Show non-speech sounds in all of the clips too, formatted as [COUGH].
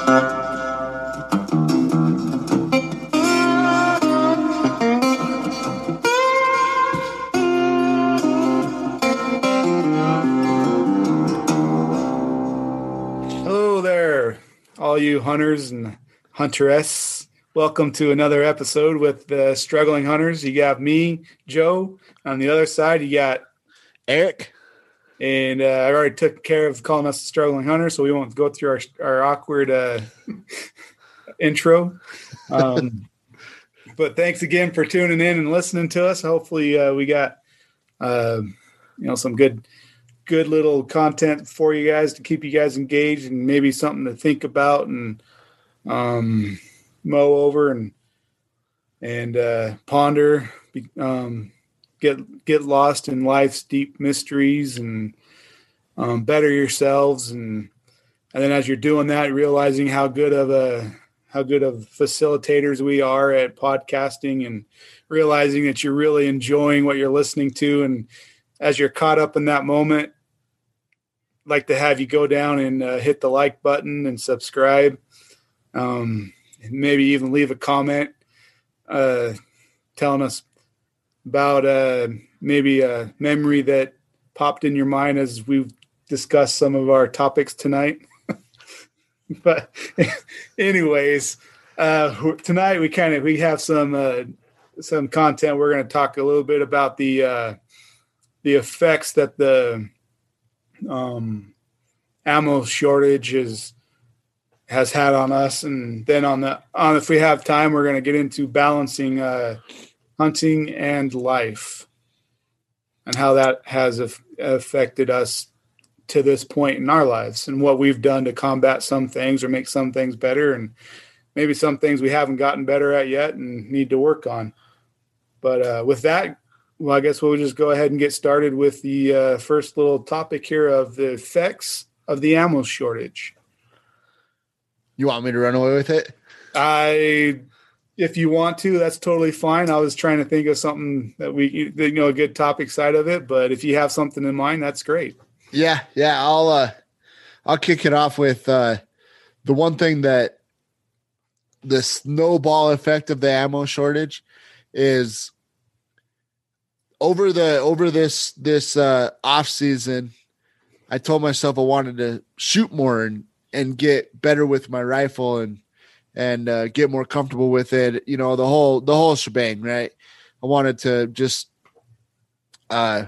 Hello there, all you hunters and hunteress. Welcome to another episode with the struggling hunters. You got me, Joe. On the other side, you got Eric. And uh, I already took care of calling us the struggling hunter, so we won't go through our our awkward uh, [LAUGHS] intro. Um, but thanks again for tuning in and listening to us. Hopefully, uh, we got uh, you know some good good little content for you guys to keep you guys engaged and maybe something to think about and um, mow over and and uh, ponder. Um, get get lost in life's deep mysteries and um, better yourselves. And and then as you're doing that realizing how good of a how good of facilitators we are at podcasting and realizing that you're really enjoying what you're listening to. And as you're caught up in that moment like to have you go down and uh, hit the like button and subscribe. Um, and maybe even leave a comment uh, telling us about uh, maybe a memory that popped in your mind as we've discussed some of our topics tonight. [LAUGHS] but [LAUGHS] anyways, uh, tonight we kind of we have some uh, some content. We're going to talk a little bit about the uh, the effects that the um, ammo shortage is has had on us, and then on the on if we have time, we're going to get into balancing uh, hunting and life and how that has af- affected us to this point in our lives and what we've done to combat some things or make some things better and maybe some things we haven't gotten better at yet and need to work on but uh, with that well i guess we'll just go ahead and get started with the uh, first little topic here of the effects of the ammo shortage You want me to run away with it? I, if you want to, that's totally fine. I was trying to think of something that we, you know, a good topic side of it. But if you have something in mind, that's great. Yeah, yeah. I'll uh I'll kick it off with uh the one thing that the snowball effect of the ammo shortage is over the over this this uh off season I told myself I wanted to shoot more and and get better with my rifle and and uh, get more comfortable with it you know the whole the whole shebang right I wanted to just uh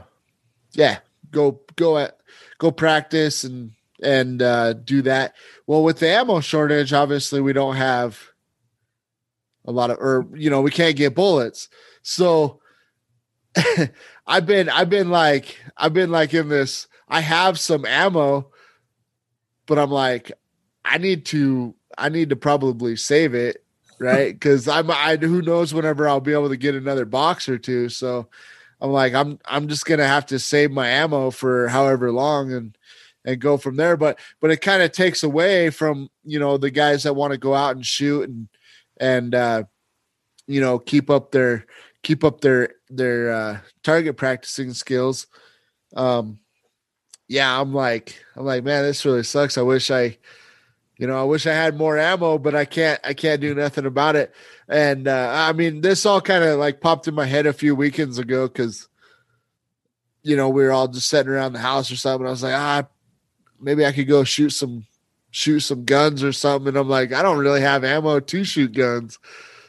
yeah go go at go practice and and uh, do that. Well, with the ammo shortage, obviously we don't have a lot of, or you know, we can't get bullets. So [LAUGHS] I've been, I've been like, I've been like in this. I have some ammo, but I'm like, I need to, I need to probably save it, right? [LAUGHS] Because I'm, I who knows whenever I'll be able to get another box or two. So I'm like, I'm I'm just gonna have to save my ammo for however long and and go from there. But but it kind of takes away from you know the guys that want to go out and shoot and and uh, you know keep up their keep up their their uh, target practicing skills. Um, yeah, I'm like I'm like man, this really sucks. I wish I you know i wish i had more ammo but i can't i can't do nothing about it. And uh, i mean this all kind of like popped in my head a few weekends ago because you know we were all just sitting around the house or something. I was like ah maybe i could go shoot some shoot some guns or something. And i'm like i don't really have ammo to shoot guns.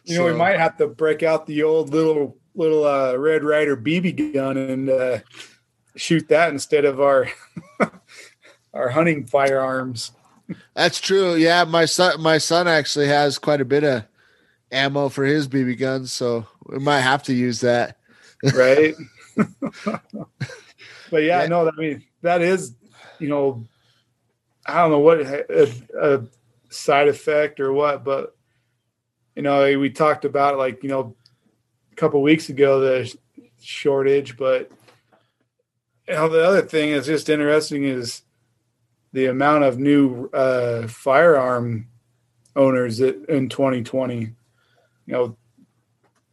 You know, we might have to break out the old little little uh, Red Ryder BB gun and uh, shoot that instead of our [LAUGHS] our hunting firearms. That's true yeah my son my son actually has quite a bit of ammo for his bb guns so we might have to use that right? [LAUGHS] but yeah, Yeah. no, I mean that is, you know, I don't know what a, a side effect or what, but you know, we talked about like you know a couple weeks ago the shortage, but you know the other thing is just interesting is the amount of new uh, firearm owners that in 2020. You know,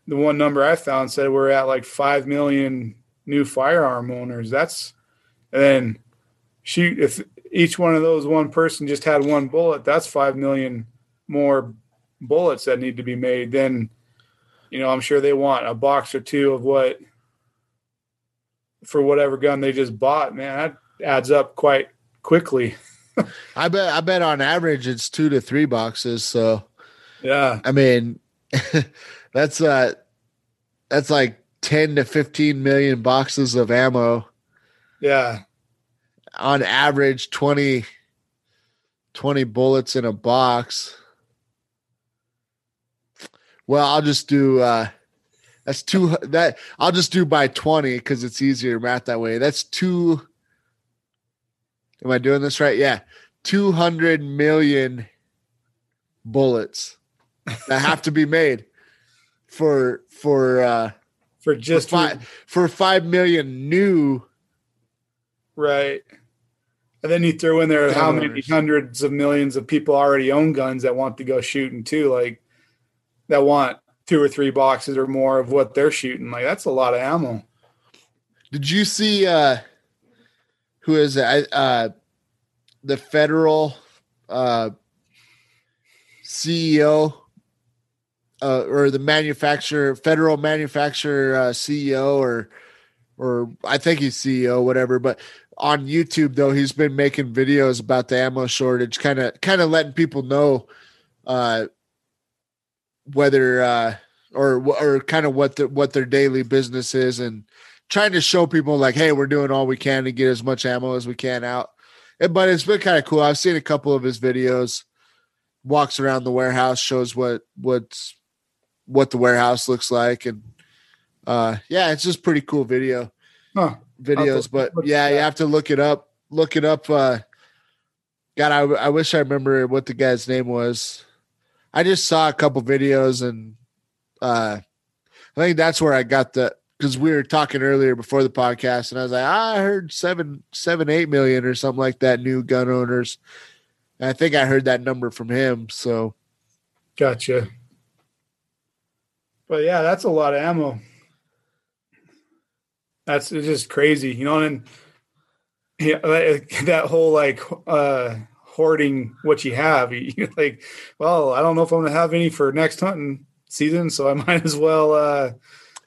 the one number I found said we're at like five million new firearm owners. That's and then shoot if each one of those one person just had one bullet, that's five million more bullets that need to be made. Then, you know, I'm sure they want a box or two of what for whatever gun they just bought. Man, that adds up quite quickly. I bet I bet on average it's two to three boxes. So yeah, I mean [LAUGHS] that's uh that's like ten to fifteen million boxes of ammo. Yeah. On average 20, 20 bullets in a box. Well, I'll just do uh that's two that I'll just do by 20 because it's easier math that way. That's two Am I doing this right? Yeah. 200 million bullets that have to be made for for uh for just for five, for 5 million new. Right. And then you throw in there how many hundreds of millions of people already own guns that want to go shooting too like that want two or three boxes or more of what they're shooting. Like that's a lot of ammo. Did you see uh who is? Uh, the federal uh, CEO uh, or the manufacturer, federal manufacturer uh, CEO, or or I think he's CEO, whatever. But on YouTube though, he's been making videos about the ammo shortage, kind of kind of letting people know uh, whether uh, or or kind of what the, what their daily business is and trying to show people like, hey, we're doing all we can to get as much ammo as we can out. But it's been kind of cool. I've seen a couple of his videos. Walks around the warehouse, shows what what's what the warehouse looks like, and uh, yeah, it's just pretty cool video huh. videos. But yeah, you have to look it up. Look it up. Uh, God, I, I wish I remember what the guy's name was. I just saw a couple videos, and uh, I think that's where I got the because we were talking earlier before the podcast, and I was like, I heard seven, seven, eight million or something like that new gun owners. And I think I heard that number from him. So, gotcha. But yeah, that's a lot of ammo. That's just crazy, you know. And yeah, [LAUGHS] that whole like uh hoarding what you have. [LAUGHS] You're like, well, I don't know if I'm gonna have any for next hunting season, so I [LAUGHS] might as well uh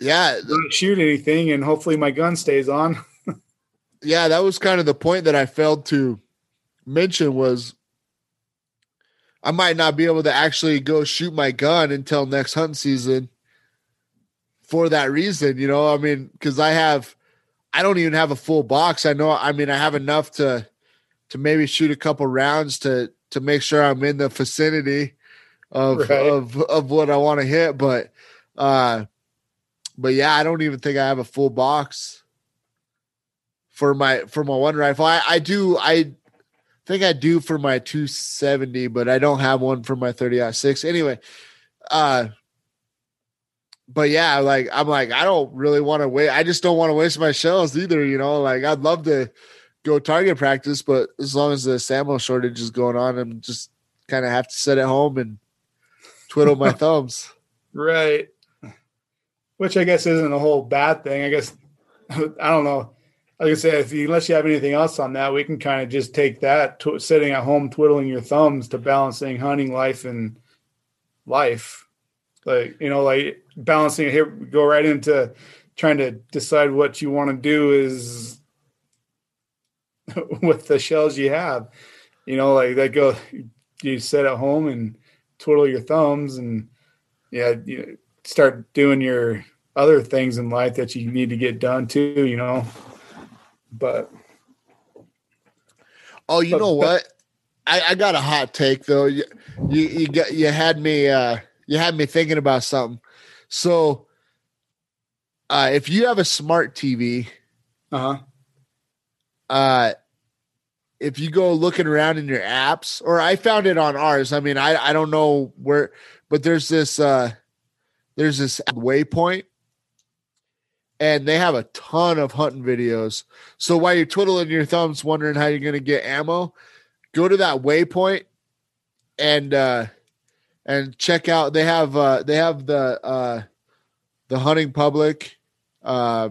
yeah. Not shoot anything and hopefully my gun stays on. [LAUGHS] Yeah that was kind of the point that i failed to mention was i might not be able to actually go shoot my gun until next hunting season for that reason you know? I mean because i have i don't even have a full box. I know i mean i have enough to to maybe shoot a couple rounds to to make sure i'm in the vicinity of right. of of what i want to hit but uh but yeah, I don't even think I have a full box for my for my one rifle. I, I do I think I do for my 270, but I don't have one for my 30 six. Anyway, uh but yeah, like I'm like, I don't really want to wait. I just don't want to waste my shells either, you know. Like I'd love to go target practice, but as long as the ammo shortage is going on, I'm just kind of have to sit at home and twiddle my [LAUGHS] thumbs. Right which I guess isn't a whole bad thing. I guess [LAUGHS] I don't know. Like I said, if you, unless you have anything else on that, we can kind of just take that to sitting at home twiddling your thumbs to balancing hunting life and life. Like you know, like balancing it here, go right into trying to decide what you want to do is [LAUGHS] with the shells you have. You know, like that go you sit at home and twiddle your thumbs and yeah, you start doing your other things in life that you need to get done too, you know. But oh, you but, know what? I, I got a hot take though. You you you, got, you had me uh you had me thinking about something. So uh if you have a smart TV, uh-huh. Uh if you go looking around in your apps, or I found it on ours. I mean, I I don't know where, but there's this uh there's this waypoint and they have a ton of hunting videos. So while you're twiddling your thumbs, wondering how you're going to get ammo, go to that waypoint and uh, and check out. They have uh, they have the uh, the hunting public. Uh,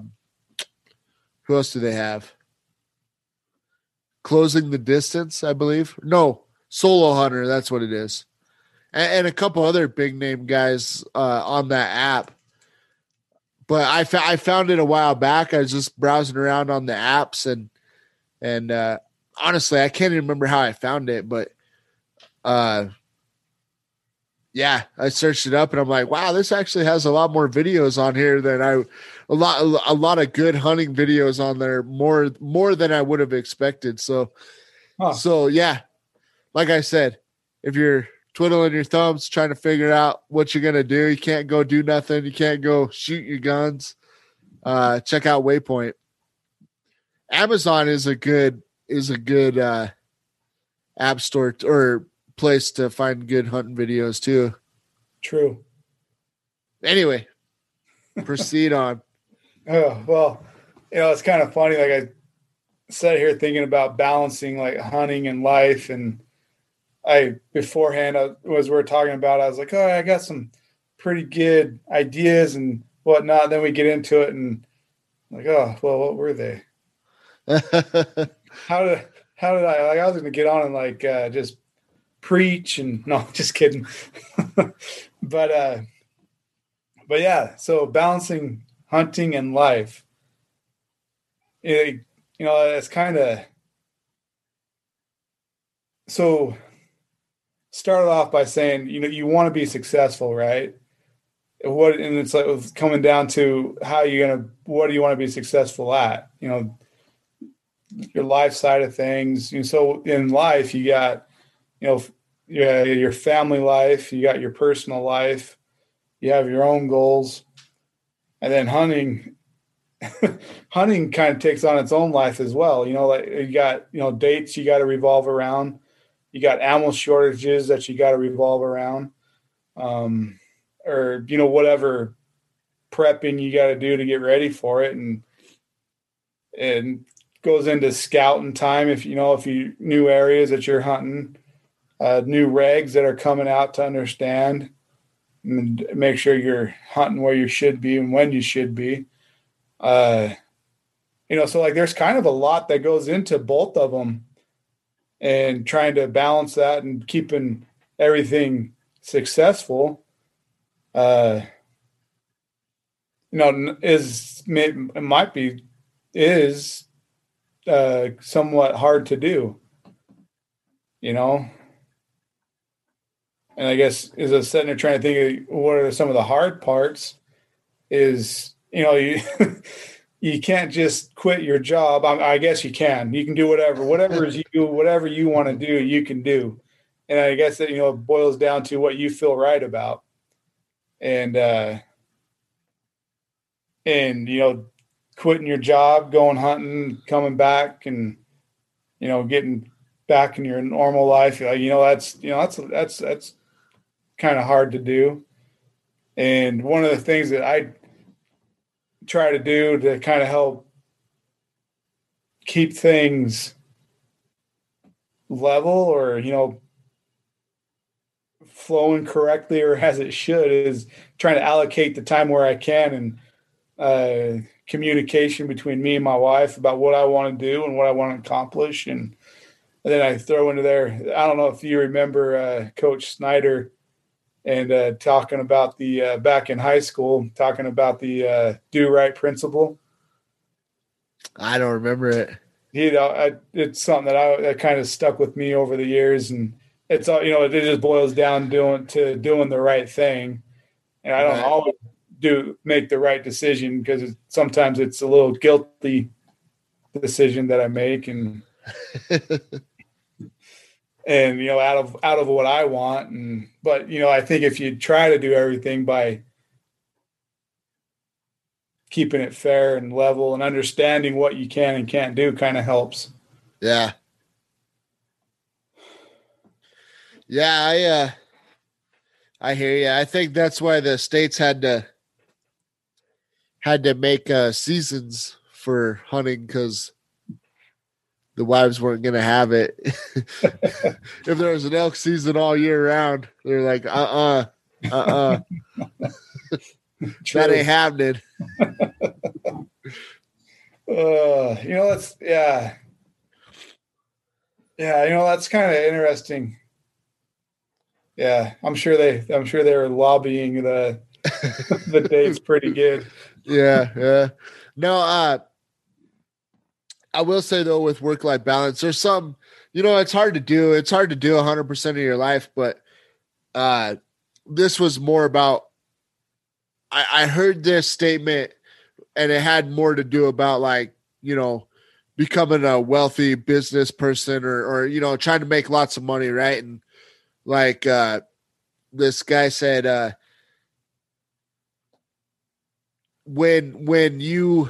who else do they have? closing the distance, I believe. No, solo hunter. That's what it is, and, and a couple other big name guys uh, on that app. But I, fa- I found it a while back. I was just browsing around on the apps and and uh, honestly, I can't even remember how I found it, but uh, yeah, I searched it up and I'm like, wow, this actually has a lot more videos on here than I a lot a lot of good hunting videos on there more more than I would have expected. So huh. so yeah, like I said, if you're twiddling your thumbs trying to figure out what you're gonna do, you can't go do nothing, you can't go shoot your guns. Uh, check out Waypoint. Amazon is a good is a good uh, app store t- or place to find good hunting videos too. True. Anyway, [LAUGHS] proceed on. Oh well, you know it's kind of funny. Like I sat here thinking about balancing like hunting and life, and I beforehand I, was we are talking about. I was like, oh, I got some pretty good ideas and whatnot. Then we get into it, and like, oh, well, what were they? [LAUGHS] how did how did I like I was gonna get on and like uh just preach and [LAUGHS] no just kidding. [LAUGHS] but uh but yeah, so balancing hunting and life. It, you know, it's kind of so started off by saying, you know, you want to be successful, right? What and it's like coming down to how you're gonna what do you want to be successful at? You know, your life side of things. And so in life, you got, you know, yeah, your family life, you got your personal life, you have your own goals, and then hunting. [LAUGHS] hunting kind of takes on its own life as well. You know, like you got you know dates you got to revolve around. You got ammo shortages that you got to revolve around, um, or you know whatever prepping you got to do to get ready for it, and and goes into scouting time if you know if you new areas that you're hunting uh, new regs that are coming out to understand and make sure you're hunting where you should be and when you should be. Uh, you know so like there's kind of a lot that goes into both of them and trying to balance that and keeping everything successful uh you know is it might be is uh, somewhat hard to do, you know. And I guess as I was sitting there trying to think of what are some of the hard parts, is you know you [LAUGHS] you can't just quit your job. I, I guess you can. You can do whatever, whatever is you whatever you want to do, you can do. And I guess that you know boils down to what you feel right about, and uh, and you know quitting your job, going hunting, coming back, and you know, getting back in your normal life. You know, that's you know, that's that's that's kind of hard to do. And one of the things that I try to do to kind of help keep things level or you know flowing correctly or as it should is trying to allocate the time where I can and uh, communication between me and my wife about what I want to do and what I want to accomplish. And, and then I throw into there, I don't know if you remember uh, Coach Snyder and uh, talking about the uh, back in high school, talking about the uh, do right principle. I don't remember it. You know, I, it's something that I that kind of stuck with me over the years, and it's all you know. It just boils down doing to doing the right thing, and I don't right. always do make the right decision because sometimes it's a little guilty decision that I make and [LAUGHS] and you know out of out of what I want and but you know I think if you try to do everything by keeping it fair and level and understanding what you can and can't do kind of helps. Yeah. Yeah, I uh I hear you. I think that's why the states had to had to make uh, seasons for hunting because the wives weren't going to have it. [LAUGHS] if there was an elk season all year round, they're like, uh uh-uh, uh, uh uh. that ain't happening. [LAUGHS] uh, you know, it's, yeah. Yeah, you know that's kind of interesting. Yeah, I'm sure they I'm sure they were lobbying the the [LAUGHS] dates pretty good. Yeah, yeah. No, uh I will say though with work life balance, there's some you know, it's hard to do. It's hard to do 100% of your life, but uh this was more about I, I heard this statement and it had more to do about like, you know, becoming a wealthy business person or or you know, trying to make lots of money, right? And like uh this guy said uh when when you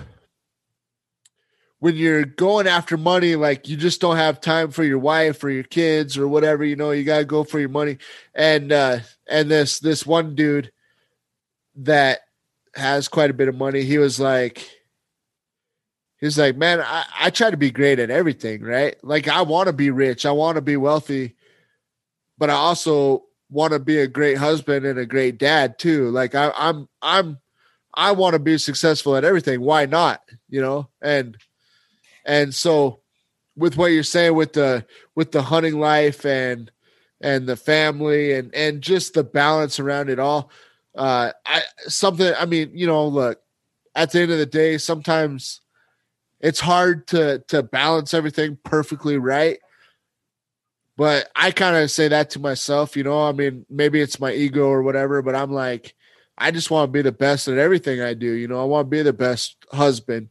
when you're going after money like you just don't have time for your wife or your kids or whatever you know you got to go for your money and uh and this this one dude that has quite a bit of money he was like he's like man i i try to be great at everything right like i want to be rich i want to be wealthy but i also want to be a great husband and a great dad too like I, i'm i'm I want to be successful at everything. Why not? You know, and and so with what you're saying with the with the hunting life and and the family and and just the balance around it all, uh, I something. I mean, you know, look, at the end of the day, sometimes it's hard to to balance everything perfectly right. But I kind of say that to myself, you know. I mean, maybe it's my ego or whatever, but I'm like, I just want to be the best at everything I do. You know, I want to be the best husband.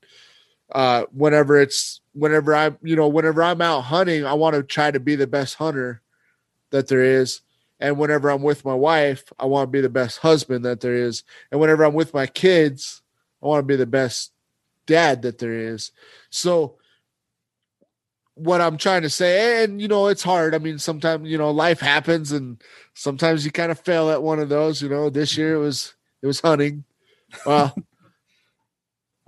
Uh, whenever it's whenever I'm, you know, whenever I'm out hunting, I want to try to be the best hunter that there is. And whenever I'm with my wife, I want to be the best husband that there is. And whenever I'm with my kids, I want to be the best dad that there is. So what I'm trying to say, and you know, it's hard. I mean, sometimes you know, life happens, and sometimes you kind of fail at one of those. You know, this year it was it was hunting. Well, [LAUGHS]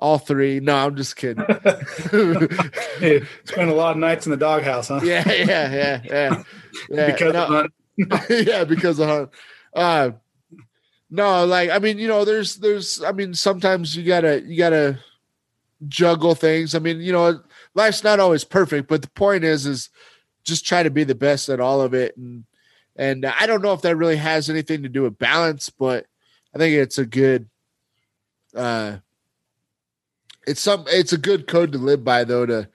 all three. No, I'm just kidding. [LAUGHS] [LAUGHS] hey, spent a lot of nights in the doghouse, huh? Yeah, yeah, yeah, yeah. yeah. because no, of [LAUGHS] yeah, because of hunt. Uh, no, like I mean, you know, there's there's I mean, sometimes you gotta you gotta juggle things. I mean, you know, life's not always perfect, but the point is is just try to be the best at all of it. And and I don't know if that really has anything to do with balance, but I think it's a good uh it's some it's a good code to live by though to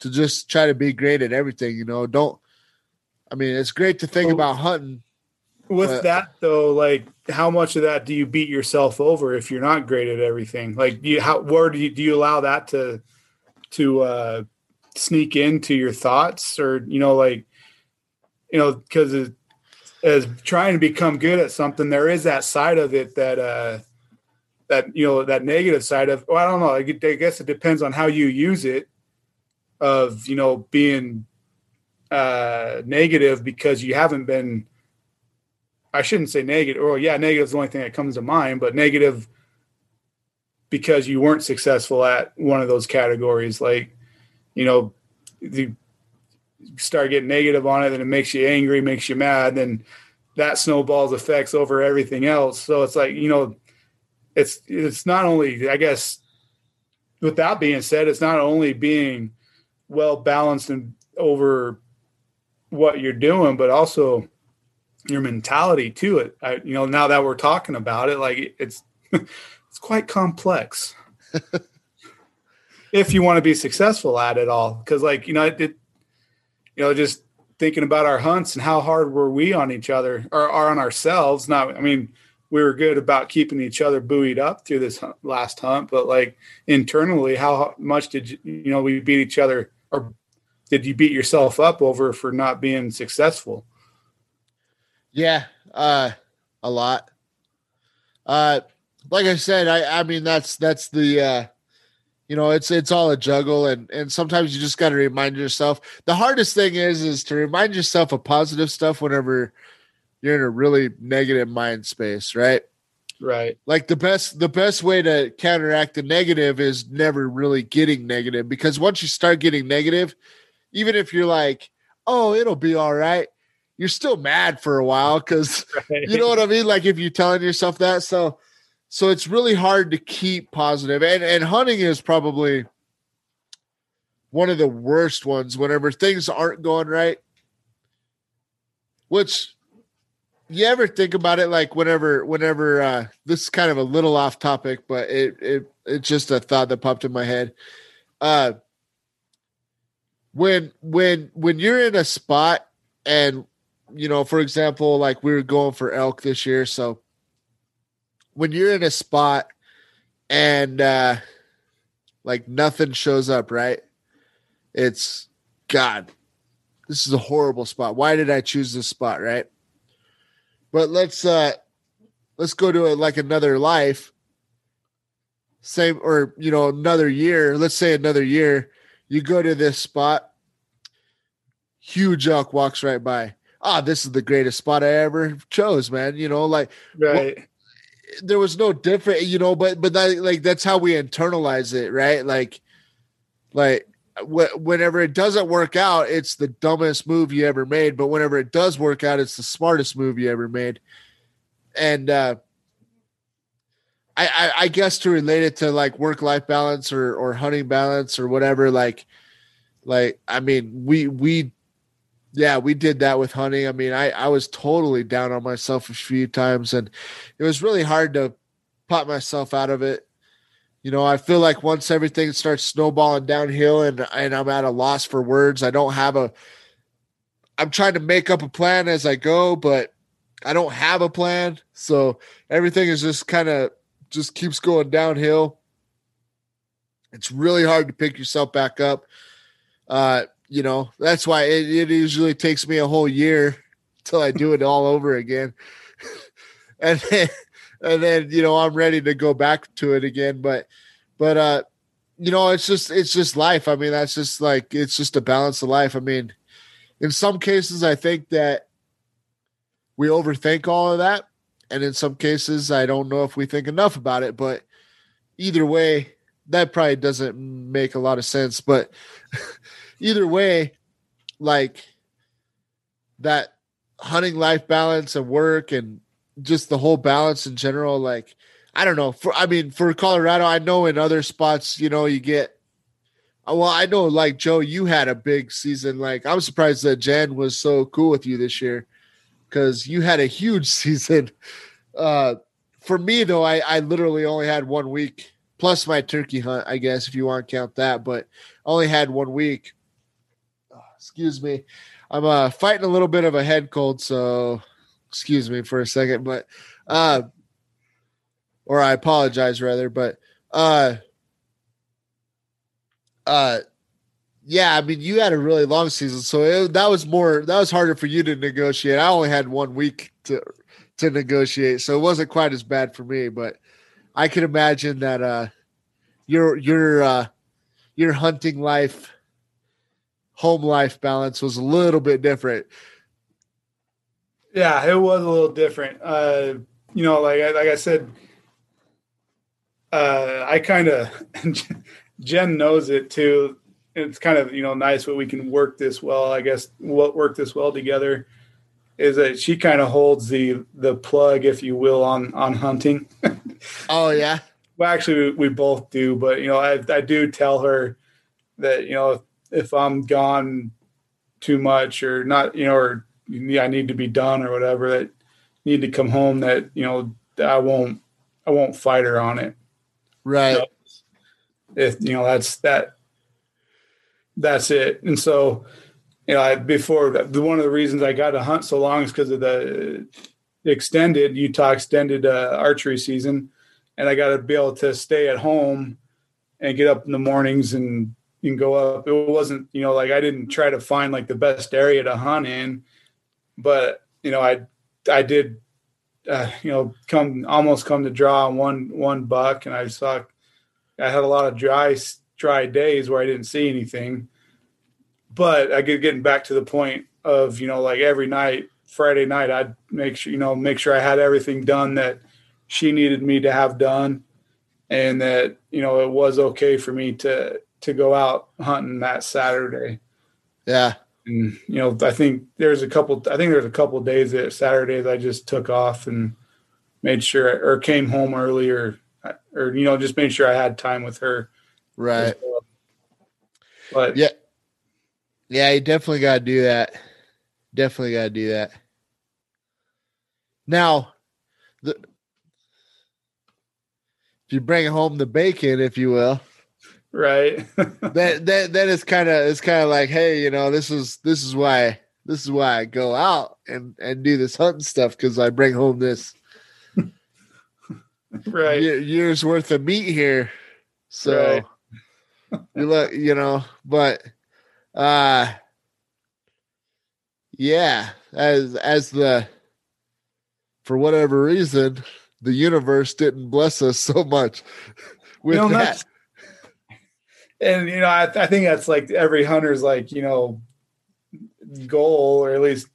to just try to be great at everything, you know. Don't I mean it's great to think about hunting. With But- that though, like how much of that do you beat yourself over if you're not great at everything? Like you how where do you do you allow that to to uh sneak into your thoughts or you know like you know because as trying to become good at something there is that side of it that uh that you know that negative side of well i don't know i guess it depends on how you use it of you know being uh negative because you haven't been I shouldn't say negative. Or yeah, negative is the only thing that comes to mind, but negative because you weren't successful at one of those categories. Like, you know, you start getting negative on it, and it makes you angry, makes you mad, then that snowballs effects over everything else. So it's like, you know, it's it's not only, I guess, with that being said, it's not only being well balanced and over what you're doing, but also your mentality to it. I, you know, now that we're talking about it, like it's [LAUGHS] it's quite complex. [LAUGHS] if you want to be successful at it all, because like you know, it, it, you know, just thinking about our hunts and how hard were we on each other or, or on ourselves. Not, I mean, we were good about keeping each other buoyed up through this last hunt, but like internally, how much did you, you know we beat each other, or did you beat yourself up over for not being successful? Yeah, uh a lot. Uh like I said, I I mean that's that's the uh you know, it's it's all a juggle and and sometimes you just got to remind yourself. The hardest thing is is to remind yourself of positive stuff whenever you're in a really negative mind space, right? Right. Like the best the best way to counteract the negative is never really getting negative because once you start getting negative, even if you're like, "Oh, it'll be all right," you're still mad for a while cuz right. [LAUGHS] you know what I mean? Like if you're telling yourself that. So so it's really hard to keep positive. And and hunting is probably one of the worst ones whenever things aren't going right. Which you ever think about it like whenever whenever uh this is kind of a little off topic, but it it it's just a thought that popped in my head. Uh when when when you're in a spot and you know, for example, like we were going for elk this year, so when you're in a spot and uh like nothing shows up, right? It's God, this is a horrible spot. Why did I choose this spot, right? But let's uh let's go to a, like another life. Same or you know, another year. Let's say another year. You go to this spot, huge elk walks right by. Ah, this is the greatest spot I ever chose, man. You know, like Right. well, there was no different, you know, but but that like that's how we internalize it, right? Like, like wh- whenever it doesn't work out, it's the dumbest move you ever made. But whenever it does work out, it's the smartest move you ever made. And uh, I, I I guess to relate it to like work life balance or or hunting balance or whatever, like like I mean we we yeah, we did that with hunting. I mean, I, I was totally down on myself a few times and it was really hard to pop myself out of it. You know, I feel like once everything starts snowballing downhill and, and I'm at a loss for words, I don't have a, I'm trying to make up a plan as I go, but I don't have a plan. So everything is just kind of just keeps going downhill. It's really hard to pick yourself back up. Uh, you know that's why it, it usually takes me a whole year [LAUGHS] till i do it all over again [LAUGHS] and then and then you know i'm ready to go back to it again but but uh you know it's just it's just life. I mean that's just like it's just a balance of life. I mean in some cases i think that we overthink all of that and in some cases i don't know if we think enough about it but either way that probably doesn't make a lot of sense but [LAUGHS] either way, like that hunting life balance and work and just the whole balance in general, like I don't know. For I mean, for Colorado, I know in other spots, you know, you get well, I know like Joe, you had a big season. Like I'm surprised that Jen was so cool with you this year because you had a huge [LAUGHS] season. Uh for me though, I, I literally only had one week plus my turkey hunt, I guess, if you want to count that, but only had one week excuse me. I'm uh, fighting a little bit of a head cold, so excuse me for a second, but uh, or I apologize rather, but uh, uh, yeah, I mean, you had a really long season, so it, that was more that was harder for you to negotiate. I only had one week to to negotiate, so it wasn't quite as bad for me, but I can imagine that uh, your your uh, your hunting life home life balance was a little bit different. Yeah, it was a little different. Uh, you know, like like I said, uh, I kind of [LAUGHS] Jen knows it too. It's kind of you know nice what we can work this well. I guess what work this well together is that she kind of holds the the plug, if you will, on on hunting. [LAUGHS] oh yeah. Well, actually, we, we both do, but you know, I I do tell her that you know if I'm gone too much or not, you know, or I need to be done or whatever that need to come home that, you know, I won't, I won't fight her on it. Right. Know, if, you know, that's that, that's it. And so, you know, I, before the, one of the reasons I got to hunt so long is because of the extended Utah extended uh, archery season. And I got to be able to stay at home and get up in the mornings and and go up. It wasn't, you know, like I didn't try to find like the best area to hunt in, but you know, I I did, uh, you know, come almost come to draw on one one buck, and I saw I had a lot of dry dry days where I didn't see anything, but I get getting back to the point of you know, like every night, Friday night, I'd make sure you know make sure I had everything done that she needed me to have done, and that you know it was okay for me to to go out hunting that Saturday. Yeah. And you know, I think there's a couple I think there's a couple days that Saturdays I just took off and made sure or came home early or uh, or you know, just made sure I had time with her. Right. But Yeah. Yeah, you definitely got to do that. Definitely got to do that. Now, the if you bring home the bacon, if you will, right. that that that is kind of it's kind of like, hey, you know, this is this is why this is why I go out and and do this hunting stuff because I bring home this right. ye- year's worth of meat here. So you look, you know, but uh yeah, as as the for whatever reason, the universe didn't bless us so much [LAUGHS] with You know, that. And you know, I, I think that's like every hunter's like you know goal, or at least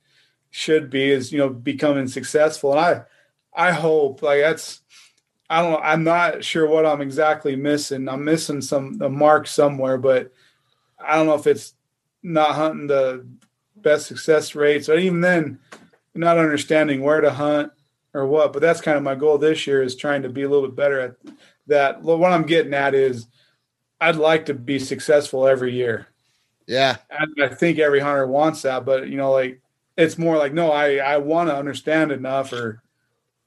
should be, is you know becoming successful. And I, I hope like that's. I don't. I'm not sure what I'm exactly missing. I'm missing some a mark somewhere, but I don't know if it's not hunting the best success rates, or even then, not understanding where to hunt or what. But that's kind of my goal this year is trying to be a little bit better at that. What I'm getting at is, I'd like to be successful every year. Yeah, And I think every hunter wants that, but you know, like it's more like no, I I want to understand enough or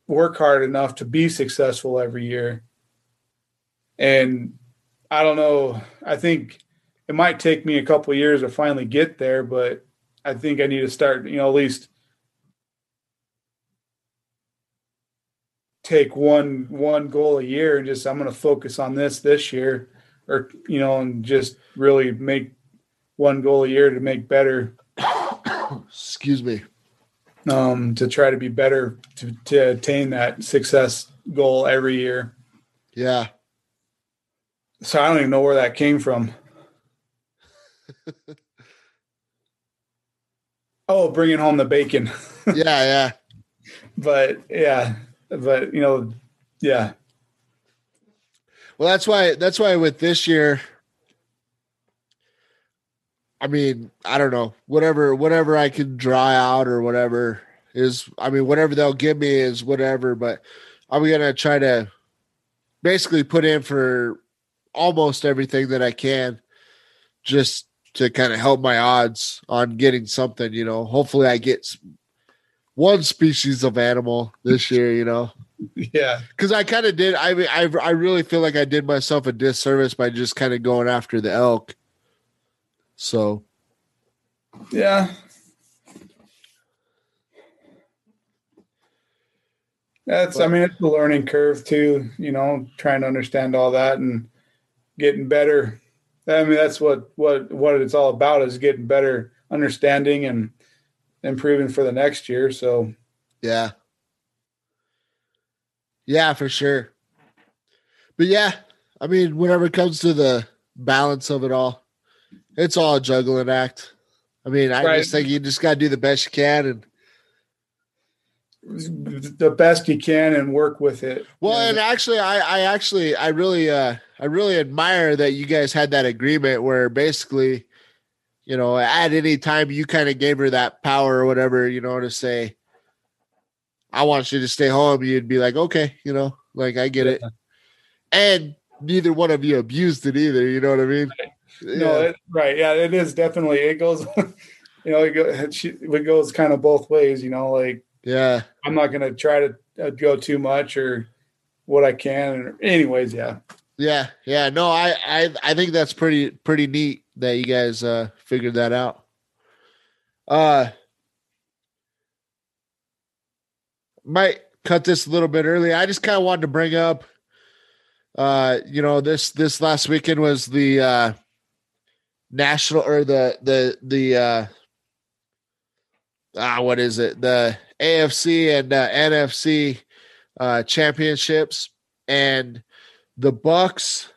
work hard enough to be successful every year. And I don't know. I think it might take me a couple years to finally get there, but I think I need to start. You know, at least take one one goal a year and just I'm going to focus on this this year, or you know, and just really make one goal a year to make better excuse me. um, to try to be better to, to attain that success goal every year. Yeah, So I don't even know where that came from. [LAUGHS] oh, bringing home the bacon. [LAUGHS] yeah, yeah. But yeah, but you know, yeah, Well, that's why that's why with this year I mean, I don't know. Whatever whatever I can dry out or whatever is I mean, whatever they'll give me is whatever, but I'm going to try to basically put in for almost everything that I can just to kind of help my odds on getting something, you know. Hopefully I get one species of animal this year, you know [LAUGHS] yeah, because I kind of did. I mean, I I really feel like I did myself a disservice by just kind of going after the elk. So yeah. That's, I mean, it's a learning curve too, you know, trying to understand all that and getting better. I mean, that's what, what, what it's all about is getting better understanding and improving for the next year. So, yeah, yeah, for sure. But yeah, I mean, whenever it comes to the balance of it all, it's all a juggling act. I mean, I Right. just think you just got to do the best you can and the best you can and work with it. Well, You know, and actually, I, I actually, I really, uh, I really admire that you guys had that agreement where basically, you know, at any time you kind of gave her that power or whatever, you know, to say, I want you to stay home. You'd be like, okay, you know, like I get it. And neither one of you abused it either. You know what I mean? No, it, right. Yeah, it is definitely. It goes, [LAUGHS] you know, it, go, it goes kind of both ways. You know, like yeah. I'm not going to try to uh, go too much or what I can. Anyways, yeah. Yeah. Yeah. No, I, I, I think that's pretty, pretty neat that you guys, uh, figured that out. Uh, might cut this a little bit early. I just kind of wanted to bring up, uh, you know, this, this last weekend was the, uh, national or the, the, the, uh, ah, what is it? The AFC and uh, NFC, uh, championships and the Bucs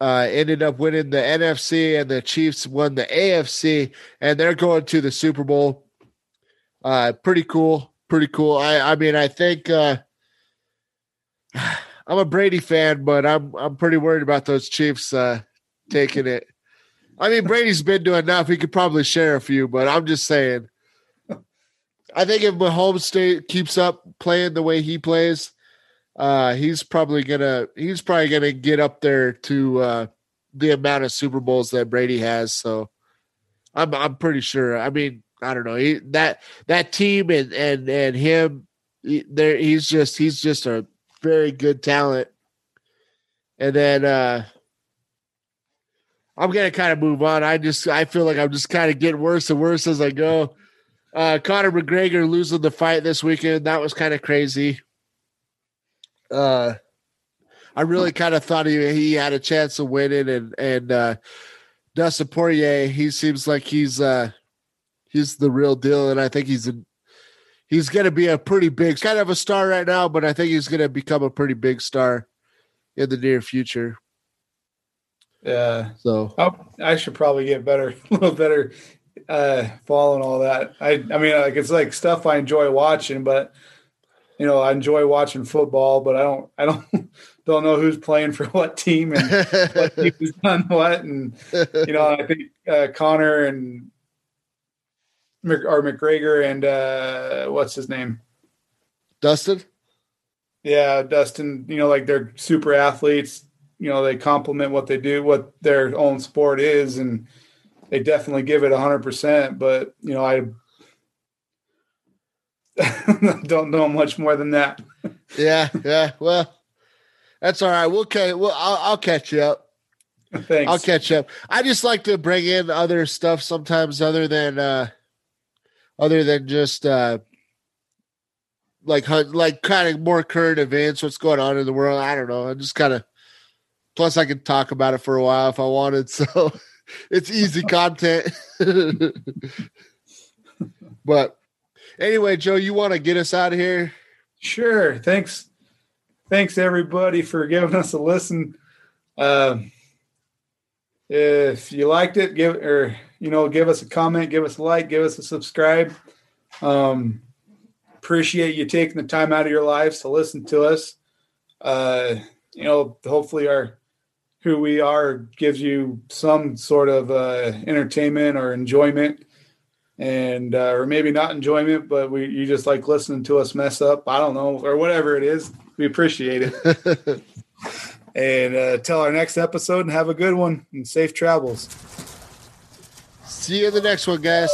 uh, ended up winning the NFC, and the Chiefs won the AFC, and they're going to the Super Bowl. Uh, pretty cool, pretty cool. I, I mean, I think uh, [SIGHS] I'm a Brady fan, but I'm I'm pretty worried about those Chiefs uh, taking it. I mean, Brady's been doing enough; he could probably share a few, but I'm just saying. I think if Mahomes stay, keeps up playing the way he plays, uh, he's probably gonna he's probably gonna get up there to uh, the amount of Super Bowls that Brady has. So I'm I'm pretty sure. I mean, I don't know he, that that team and and and him. He, there, he's just he's just a very good talent. And then uh I'm gonna kind of move on. I just I feel like I'm just kind of getting worse and worse as I go. Uh Conor McGregor losing the fight this weekend. That was kind of crazy. Uh I really kind of thought he he had a chance of winning and and uh Dustin Poirier, he seems like he's uh he's the real deal, and I think he's a, he's gonna be a pretty big kind of a star right now, but I think he's gonna become a pretty big star in the near future. Yeah. So oh, I should probably get better, [LAUGHS] a little better uh following all that. I I mean like it's like stuff I enjoy watching, but you know, I enjoy watching football, but I don't I don't [LAUGHS] don't know who's playing for what team and [LAUGHS] what team has done what. And you know, I think uh, Conor and or McGregor and uh, what's his name, Dustin. Yeah, Dustin. You know, like they're super athletes. You know, they complement what they do, what their own sport is, and they definitely give it hundred percent. But you know, I [LAUGHS] don't know much more than that. yeah, yeah. Well, that's all right. We'll catch. Well, I'll, I'll catch you up. Thanks. I'll catch up. I just like to bring in other stuff sometimes, other than uh other than just uh like like kind of more current events, what's going on in the world. I don't know. I just kind of. Plus, I could talk about it for a while if I wanted, [LAUGHS] so it's easy content. [LAUGHS] but anyway, Joe, you want to get us out of here? Sure. Thanks thanks everybody for giving us a listen. Uh, if you liked it, give or you know, give us a comment, give us a like, give us a subscribe. Um, appreciate you taking the time out of your lives to listen to us. Uh, you know, hopefully our who we are gives you some sort of uh, entertainment or enjoyment, and uh, or maybe not enjoyment, but we you just like listening to us mess up. I don't know, or whatever it is. We appreciate it. [LAUGHS] and uh, till our next episode and have a good one and safe travels. See you in the next one, guys.